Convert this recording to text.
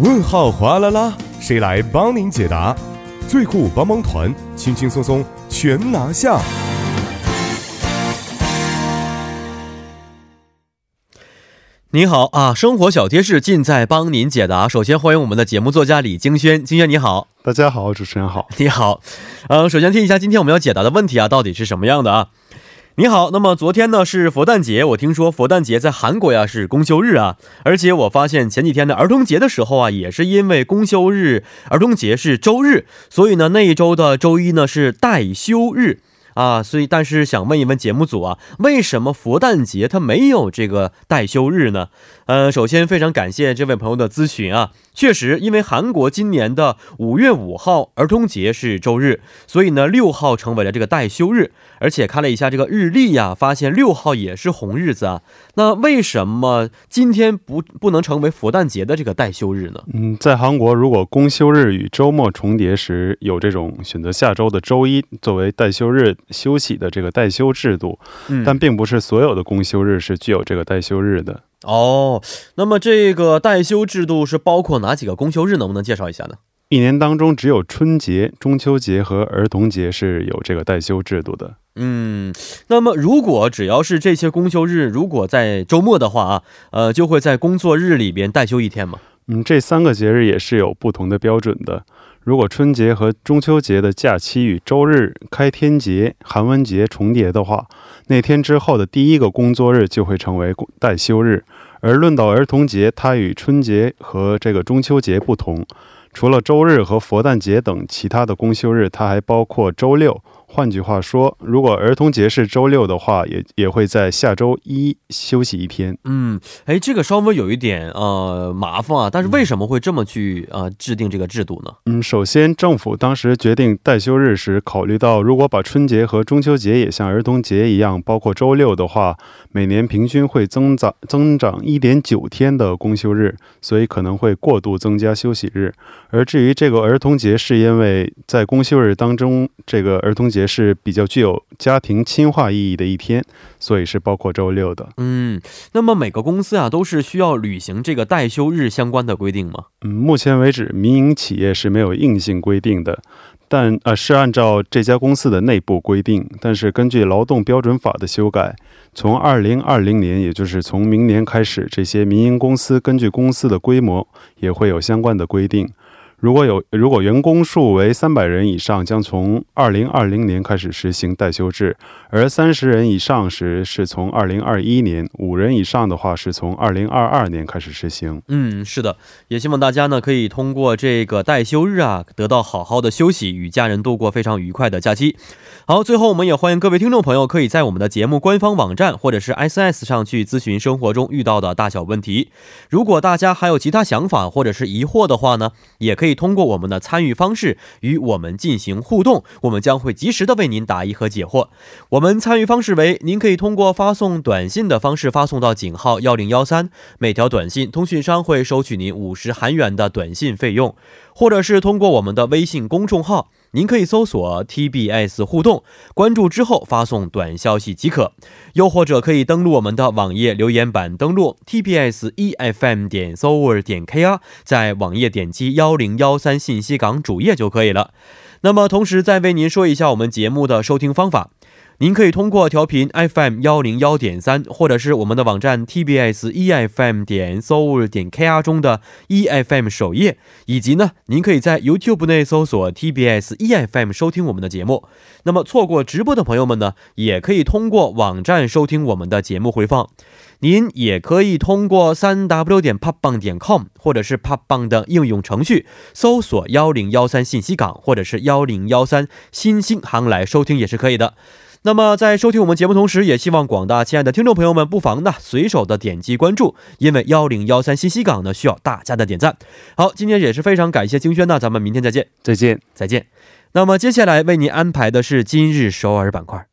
问号哗啦啦，谁来帮您解答？最酷帮帮团，轻轻松松全拿下。你好啊，生活小贴士尽在帮您解答。首先欢迎我们的节目作家李京轩，京轩你好，大家好，主持人好，你好。呃，首先听一下今天我们要解答的问题啊，到底是什么样的啊？你好，那么昨天呢是佛诞节，我听说佛诞节在韩国呀是公休日啊，而且我发现前几天的儿童节的时候啊，也是因为公休日，儿童节是周日，所以呢那一周的周一呢是待休日。啊，所以但是想问一问节目组啊，为什么佛诞节它没有这个待休日呢？呃，首先非常感谢这位朋友的咨询啊，确实，因为韩国今年的五月五号儿童节是周日，所以呢六号成为了这个待休日，而且看了一下这个日历呀，发现六号也是红日子啊。那为什么今天不不能成为佛诞节的这个待休日呢？嗯，在韩国，如果公休日与周末重叠时，有这种选择下周的周一作为待休日。休息的这个代休制度，但并不是所有的公休日是具有这个代休日的哦。那么这个代休制度是包括哪几个公休日？能不能介绍一下呢？一年当中只有春节、中秋节和儿童节是有这个代休制度的。嗯，那么如果只要是这些公休日，如果在周末的话啊，呃，就会在工作日里边代休一天吗？嗯，这三个节日也是有不同的标准的。如果春节和中秋节的假期与周日、开天节、寒温节重叠的话，那天之后的第一个工作日就会成为待休日。而论到儿童节，它与春节和这个中秋节不同，除了周日和佛诞节等其他的公休日，它还包括周六。换句话说，如果儿童节是周六的话，也也会在下周一休息一天。嗯，哎，这个稍微有一点呃麻烦啊，但是为什么会这么去呃制定这个制度呢？嗯，首先政府当时决定代休日时，考虑到如果把春节和中秋节也像儿童节一样包括周六的话，每年平均会增长增长一点九天的公休日，所以可能会过度增加休息日。而至于这个儿童节，是因为在公休日当中，这个儿童节。也是比较具有家庭亲化意义的一天，所以是包括周六的。嗯，那么每个公司啊都是需要履行这个代休日相关的规定吗？嗯，目前为止，民营企业是没有硬性规定的，但呃是按照这家公司的内部规定。但是根据劳动标准法的修改，从二零二零年，也就是从明年开始，这些民营公司根据公司的规模也会有相关的规定。如果有如果员工数为三百人以上，将从二零二零年开始实行代休制；而三十人以上时，是从二零二一年；五人以上的话，是从二零二二年开始实行。嗯，是的，也希望大家呢可以通过这个代休日啊，得到好好的休息，与家人度过非常愉快的假期。好，最后我们也欢迎各位听众朋友可以在我们的节目官方网站或者是 S S 上去咨询生活中遇到的大小问题。如果大家还有其他想法或者是疑惑的话呢，也可以。可以通过我们的参与方式与我们进行互动，我们将会及时的为您答疑和解惑。我们参与方式为：您可以通过发送短信的方式发送到井号幺零幺三，每条短信通讯商会收取您五十韩元的短信费用，或者是通过我们的微信公众号。您可以搜索 TBS 互动，关注之后发送短消息即可；又或者可以登录我们的网页留言板，登录 TBS EFM 点 s o r 点 KR，在网页点击幺零幺三信息港主页就可以了。那么，同时再为您说一下我们节目的收听方法。您可以通过调频 FM 幺零幺点三，或者是我们的网站 TBS EFM 点 soul 点 KR 中的 EFM 首页，以及呢，您可以在 YouTube 内搜索 TBS EFM 收听我们的节目。那么错过直播的朋友们呢，也可以通过网站收听我们的节目回放。您也可以通过三 W 点 popbang 点 com，或者是 popbang 的应用程序搜索幺零幺三信息港，或者是幺零幺三新星航来收听也是可以的。那么，在收听我们节目同时，也希望广大亲爱的听众朋友们不妨呢随手的点击关注，因为幺零幺三信息港呢需要大家的点赞。好，今天也是非常感谢京轩呢，咱们明天再见，再见，再见。那么接下来为您安排的是今日首尔板块。